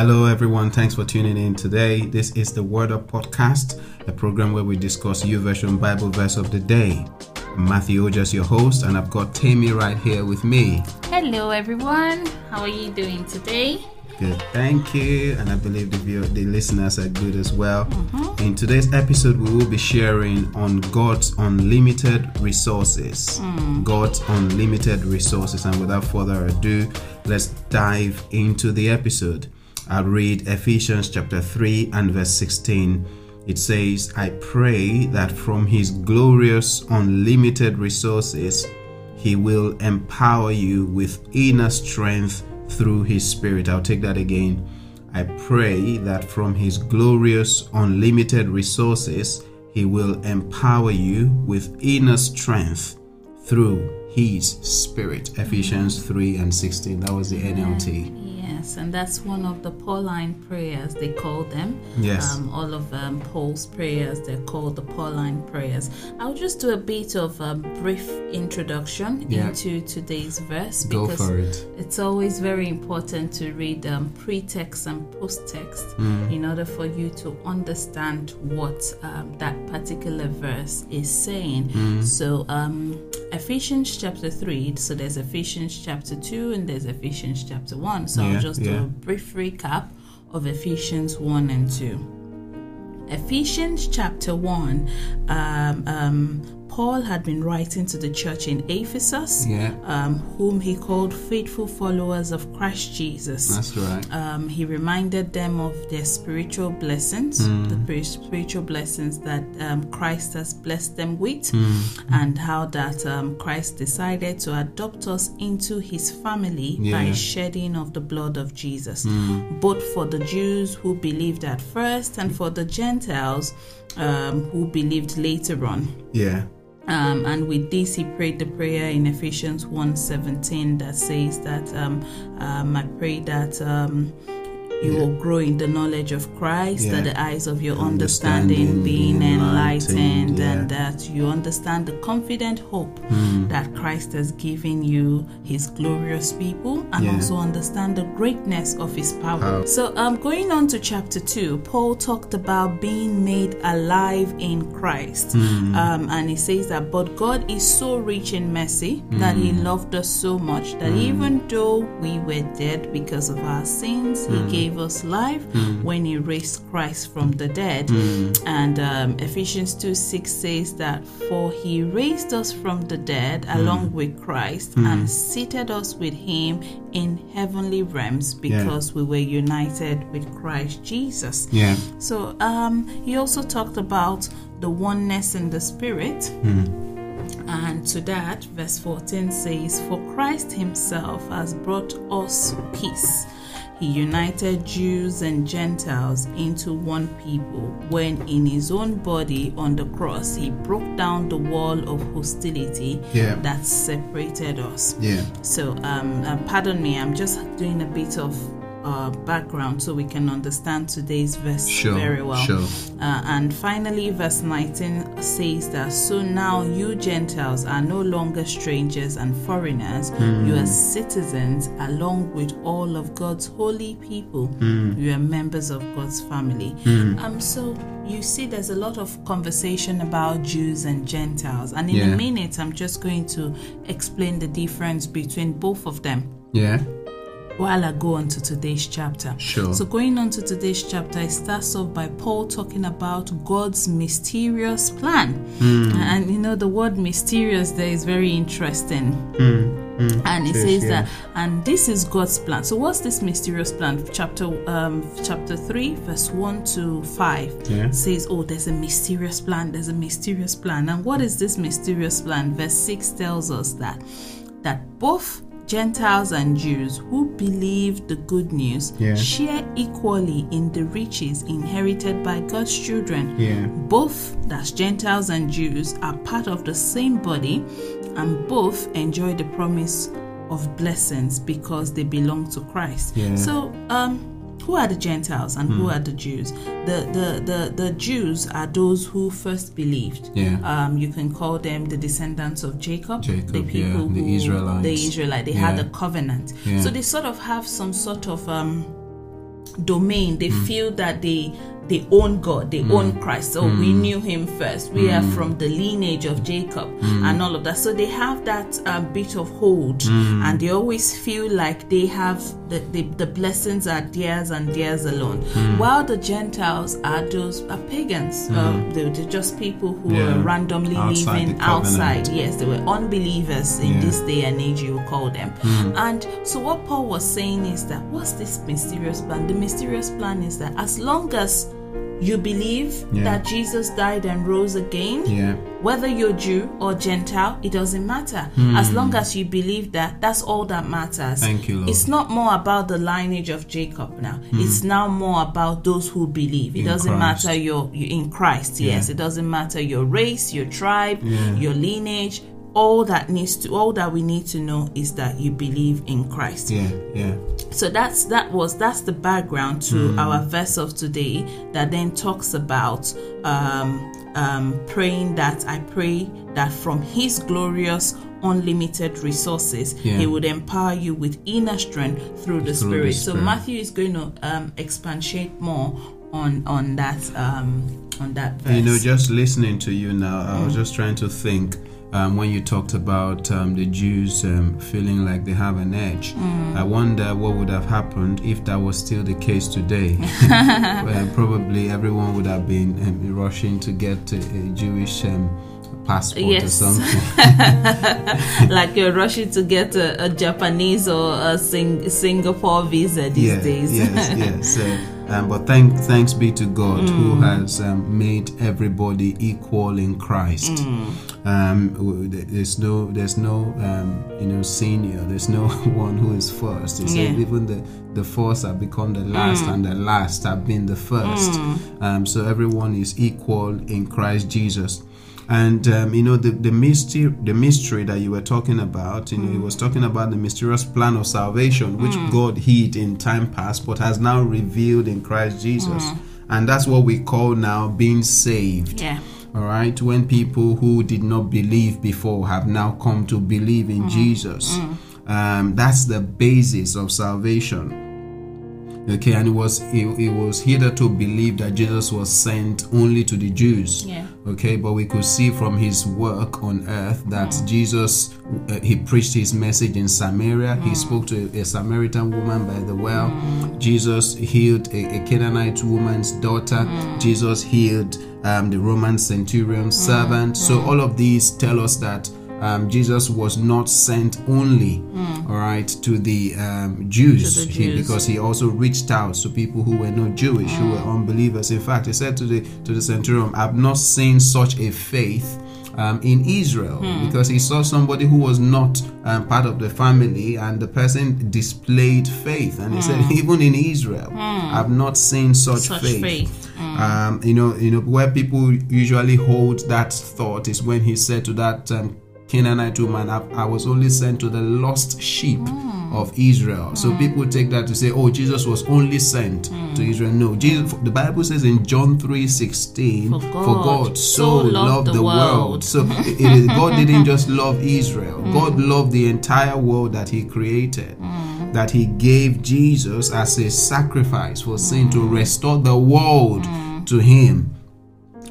Hello, everyone. Thanks for tuning in today. This is the Word Up Podcast, a program where we discuss YouVersion Bible verse of the day. I'm Matthew Ojas, your host, and I've got Temi right here with me. Hello, everyone. How are you doing today? Good, thank you. And I believe the viewer, the listeners are good as well. Mm-hmm. In today's episode, we will be sharing on God's unlimited resources. Mm. God's unlimited resources. And without further ado, let's dive into the episode. I'll read Ephesians chapter 3 and verse 16. It says, I pray that from his glorious unlimited resources, he will empower you with inner strength through His Spirit. I'll take that again. I pray that from His glorious, unlimited resources, He will empower you with inner strength through His Spirit. Ephesians 3 and 16. That was the NLT. And that's one of the Pauline prayers, they call them. Yes. Um, all of um, Paul's prayers, they're called the Pauline prayers. I'll just do a bit of a brief introduction Yeah. into today's verse Go because for it. it's always very important to read um, pre-text and post-text Mm. in order for you to understand what um, that particular verse is saying. Mm. So, um, Ephesians chapter 3, so there's Ephesians chapter 2 and there's Ephesians chapter 1. So, Yeah, I'll just do yeah. a brief recap of Ephesians 1 and 2. Ephesians chapter 1, um, um, Paul had been writing to the church in Ephesus, Yeah, um, whom he called faithful followers of Christ Jesus. that's right. Um, he reminded them of their spiritual blessings, the spiritual blessings that um, Christ has blessed them with, and how that um, Christ decided to adopt us into his family by shedding of the blood of Jesus, both for the Jews who believed at first and for the Gentiles um, who believed later on. Yeah, Um, and with this, he prayed the prayer in Ephesians 1:17 that says that um, um, I pray that um, you will grow in the knowledge of Christ, Yeah. that the eyes of your Understanding understanding being enlightened, yeah. and that you understand the confident hope that Christ has given you, His glorious people, and Yeah. also understand the greatness of His power. Power. So, um, going on to chapter 2, Paul talked about being made alive in Christ. Hmm. Um, and he says that, but God is so rich in mercy that He Hmm. loved us so much that even though we were dead because of our sins, Hmm. He gave us life when He raised Christ from the dead. Hmm. And um, Ephesians 2 6 says that, for He raised us from the dead Hmm. along with Christ and seated us with Him in heavenly realms because we were united with Christ Jesus. yeah, So um, he also talked about the oneness in the spirit. And to that, verse 14 says, For Christ himself has brought us peace. He united Jews and Gentiles into one people when, in his own body on the cross, he broke down the wall of hostility Yeah. that separated us. yeah, So, um, uh, pardon me, I'm just doing a bit of uh, background so we can understand today's verse Sure, very well. sure. Uh, and finally, verse 19 says that so now you Gentiles are no longer strangers and foreigners, Hmm. you are citizens along with all of God's holy people. Hmm. You are members of God's family. Um, so you see, there's a lot of conversation about Jews and Gentiles, and in Yeah. a minute, I'm just going to explain the difference between both of them yeah, while I go on to today's chapter. Sure. So, going on to today's chapter, it starts off by Paul talking about God's mysterious plan. Hmm. And you know, the word mysterious there is very interesting. And it says yeah. that, and this is God's plan. So, what's this mysterious plan? Chapter um, chapter three, verse one to five Yeah. says, "Oh, there's a mysterious plan. There's a mysterious plan." And what is this mysterious plan? Verse six tells us that that both Gentiles and Jews who believe the good news Yeah. share equally in the riches inherited by God's children. yeah, Both, that's Gentiles and Jews, are part of the same body and both enjoy the promise of blessings because they belong to Christ. Yeah. So, um, who are the Gentiles and who are the Jews? The, the the the Jews are those who first believed. Yeah. Um, you can call them the descendants of Jacob. Jacob, the yeah, people the who, Israelites. The Israelite. They had Yeah. a covenant. Yeah. So they sort of have some sort of um domain. They feel that they they own God, they mm. own Christ. So we mm. knew Him first. We are mm. from the lineage of Jacob and all of that. So they have that uh, bit of hold, and they always feel like they have the, the, the blessings are theirs and theirs alone. While the Gentiles are those are pagans. Uh, they, they're just people who Yeah. are randomly Outside living outside. Yes, they were unbelievers in Yeah. this day and age, you will call them. And so, what Paul was saying is that what's this mysterious plan? The mysterious plan is that as long as you believe Yeah. that Jesus died and rose again, Yeah. whether you're Jew or Gentile, it doesn't matter. As hmm. long as you believe that, that's all that matters. Thank you, Lord. It's not more about the lineage of Jacob now. Hmm. It's now more about those who believe. It In doesn't Christ. matter your you in Christ. Yes, it doesn't matter your race, your tribe, Yeah. your lineage. All that needs to, all that we need to know is that you believe in Christ. Yeah. Yeah. So that's that was that's the background to our verse of today that then talks about um, um, praying that I pray that from His glorious unlimited resources Yeah. He would empower you with inner strength through the Through the Spirit. So Matthew is going to um, expatiate more on on that um, on that verse. You know, just listening to you now, I was just trying to think um, when you talked about um, the Jews um, feeling like they have an edge. I wonder what would have happened if that was still the case today. well, probably everyone would have been um, rushing to get a, a Jewish um, passport or something. like you're rushing to get a, a Japanese or a Sing- Singapore visa these yeah, days. Yes, yes. So, um, but thank, thanks be to God who has um, made everybody equal in Christ. Um, there's no, there's no, um, you know, senior. There's no one who is first. Said Yeah. even the the first have become the last, and the last have been the first. Um, so everyone is equal in Christ Jesus. And um, you know the, the mystery the mystery that you were talking about, you know, he was talking about the mysterious plan of salvation, which God hid in time past, but has now revealed in Christ Jesus. And that's what we call now being saved. Yeah. All right, when people who did not believe before have now come to believe in Jesus, um, that's the basis of salvation. Okay, and it was it, it was hitherto believed that Jesus was sent only to the Jews. Yeah. Okay, but we could see from his work on earth that Jesus uh, he preached his message in Samaria. He spoke to a, a Samaritan woman by the well. Jesus healed a, a Canaanite woman's daughter. Jesus healed um, the Roman centurion's servant. So all of these tell us that um, Jesus was not sent only, all right, to the um, Jews, To the He- because he also reached out to people who were not Jewish, who were unbelievers. In fact, he said to the to the centurion, "I've not seen such a faith." Um, in Israel, because he saw somebody who was not um, part of the family, and the person displayed faith, and he said, "Even in Israel, I've not seen such, Such faith." faith. Um, you know, you know where people usually hold that thought is when he said to that um, Canaanite woman, I, I was only sent to the lost sheep hmm. of Israel. So hmm. people take that to say, oh, Jesus was only sent to hmm. Israel. No, Jesus. The Bible says in John three sixteen, For for God God so loved the world. So it, God didn't just love Israel. God loved the entire world that He created. That He gave Jesus as a sacrifice for sin to restore the world to Him.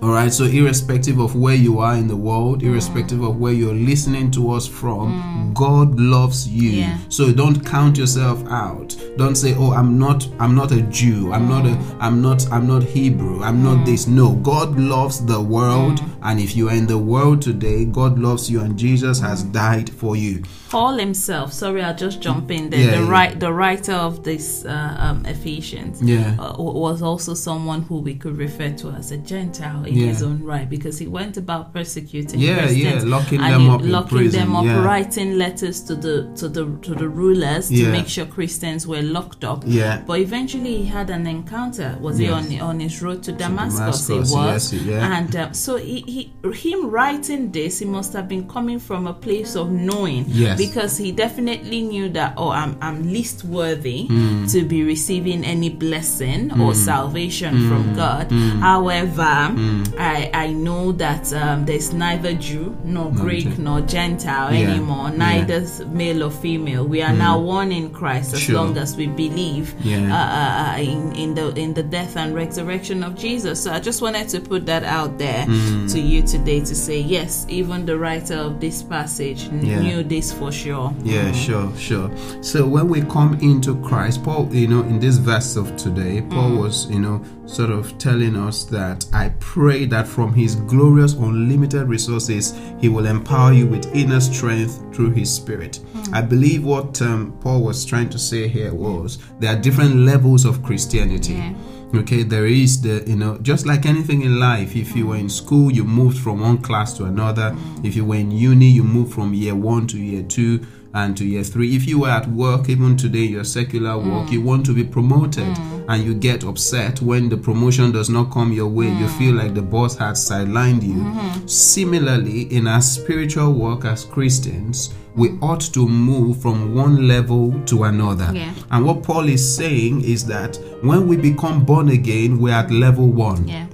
All right, so irrespective of where you are in the world, irrespective of where you're listening to us from, God loves you. Yeah. So don't count yourself out. Don't say, "Oh, I'm not I'm not a Jew. I'm not a I'm not I'm not Hebrew. I'm not this." No, God loves the world, and if you are in the world today, God loves you and Jesus has died for you. Paul himself, sorry, I'll just jump in there. Yeah, the yeah. right, the writer of this uh, um, Ephesians, Yeah. uh, was also someone who we could refer to as a Gentile in Yeah. his own right, because he went about persecuting Yeah, Christians, yeah, locking and them he- up in locking prison, them up, yeah. writing letters to the to the to the rulers to make sure Christians were locked up. Yeah. But eventually, he had an encounter. Was he on on his road to Damascus? Damascus, he was, yes, yeah. and uh, so he, he him writing this, he must have been coming from a place of knowing, Yes. because he definitely knew that oh, I'm I'm least worthy Hmm. to be receiving any blessing or salvation Hmm. from God. However, I I know that um, there's neither Jew nor Greek Gen- nor Gentile Yeah, anymore, yeah. neither male or female. We are now one in Christ as Sure. long as we believe Yeah. uh, uh, in in the in the death and resurrection of Jesus. So I just wanted to put that out there Mm. to you today to say yes, even the writer of this passage Yeah. knew this for sure. Yeah, sure, sure. So when we come into Christ, Paul, you know, in this verse of today, Paul was, you know, sort of telling us that I pray that from his glorious, unlimited resources, he will empower you with inner strength through his spirit. I believe what um, Paul was trying to say here was there are different levels of Christianity. Yeah. Okay, there is the, you know, just like anything in life, if you were in school, you moved from one class to another. If you were in uni, you moved from year one to year two and to year three. If you were at work, even today, your secular work, mm. you want to be promoted mm. and you get upset when the promotion does not come your way. You mm. feel like the boss has sidelined you. Mm-hmm. Similarly, in our spiritual work as Christians, we ought to move from one level to another. Yeah. And what Paul is saying is that when we become born again, we're at level one. Yeah.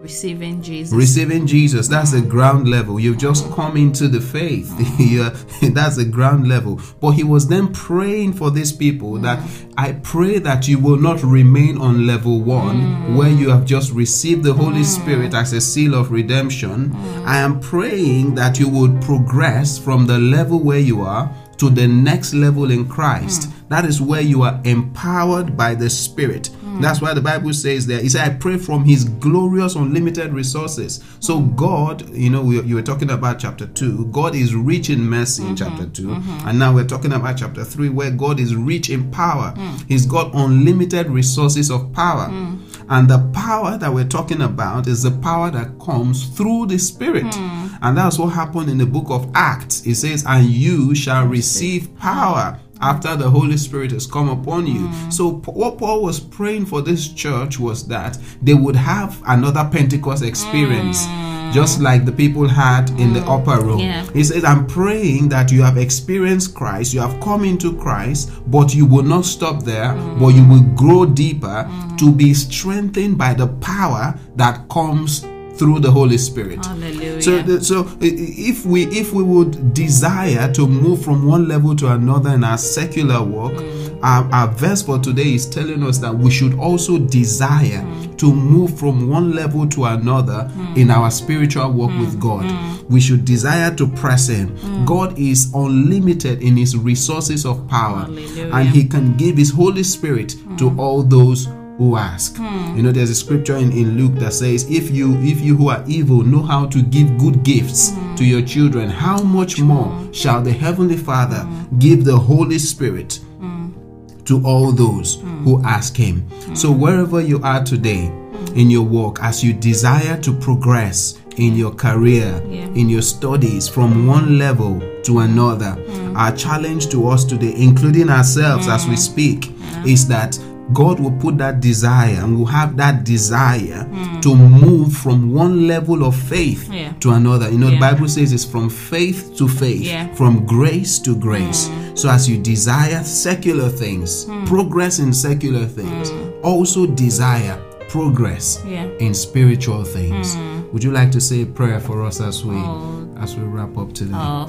Receiving Jesus. Receiving Jesus, that's the ground level. You've just come into the faith. Yeah, that's the ground level. But he was then praying for these people that I pray that you will not remain on level one mm. where you have just received the Holy mm. Spirit as a seal of redemption. Mm. I am praying that you would progress from the level where you are to the next level in Christ. That is where you are empowered by the Spirit. Hmm. That's why the Bible says there, He said, I pray from His glorious, unlimited resources. So, God, you know, we, you were talking about chapter 2, God is rich in mercy in mm-hmm. chapter 2. Mm-hmm. And now we're talking about chapter 3, where God is rich in power. Hmm. He's got unlimited resources of power. Hmm. And the power that we're talking about is the power that comes through the Spirit. And that's what happened in the book of Acts. It says, And you shall receive power after the Holy Spirit has come upon you. Mm. So, p- what Paul was praying for this church was that they would have another Pentecost experience. Mm. Just like the people had in the upper mm. room. Yeah. He says, I'm praying that you have experienced Christ, you have come into Christ, but you will not stop there, but you will grow deeper to be strengthened by the power that comes through the Holy Spirit. Hallelujah. So, so if we if we would desire to move from one level to another in our secular work, mm. our, our verse for today is telling us that we should also desire mm. to move from one level to another mm. in our spiritual walk with God. We should desire to press in. God is unlimited in His resources of power, Hallelujah. and He can give His Holy Spirit to all those who ask. You know, there's a scripture in, in Luke that says, if you if you who are evil know how to give good gifts to your children, how much more shall the Heavenly Father give the Holy Spirit to all those who ask him. So wherever you are today in your work, as you desire to progress in your career, Yeah. in your studies from one level to another, our challenge to us today, including ourselves as we mm. speak, is that God will put that desire and will have that desire hmm. to move from one level of faith Yeah. to another. You know, the Bible says it's from faith to faith, Yeah. from grace to grace. Hmm. So, as you desire secular things, hmm. progress in secular things, also desire progress Yeah. in spiritual things. Would you like to say a prayer for us as we Oh. as we wrap up today? Oh,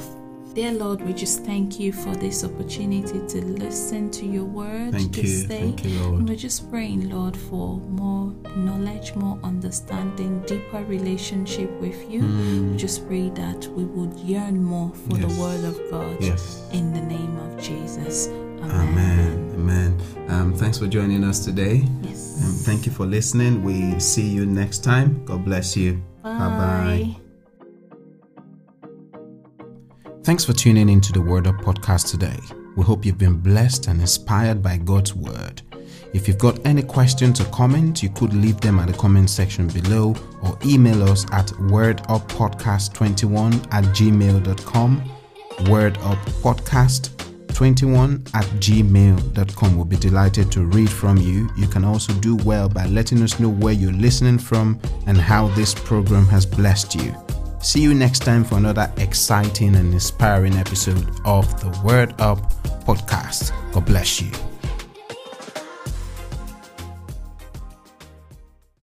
dear Lord, we just thank you for this opportunity to listen to your word Thank this you, day. thank you, Lord. And we're just praying, Lord, for more knowledge, more understanding, deeper relationship with you. We just pray that we would yearn more for. Yes. the word of God. Yes. In the name of Jesus. Amen. Amen. Um, thanks for joining us today. Yes. Um, thank you for listening. We see you next time. God bless you. Bye bye. Thanks for tuning into the Word Up podcast today. We hope you've been blessed and inspired by God's Word. If you've got any questions or comments, you could leave them at the comment section below or email us at worduppodcast21 at gmail.com. Worduppodcast21 at gmail.com. We'll be delighted to read from you. You can also do well by letting us know where you're listening from and how this program has blessed you. See you next time for another exciting and inspiring episode of the Word Up podcast. God bless you.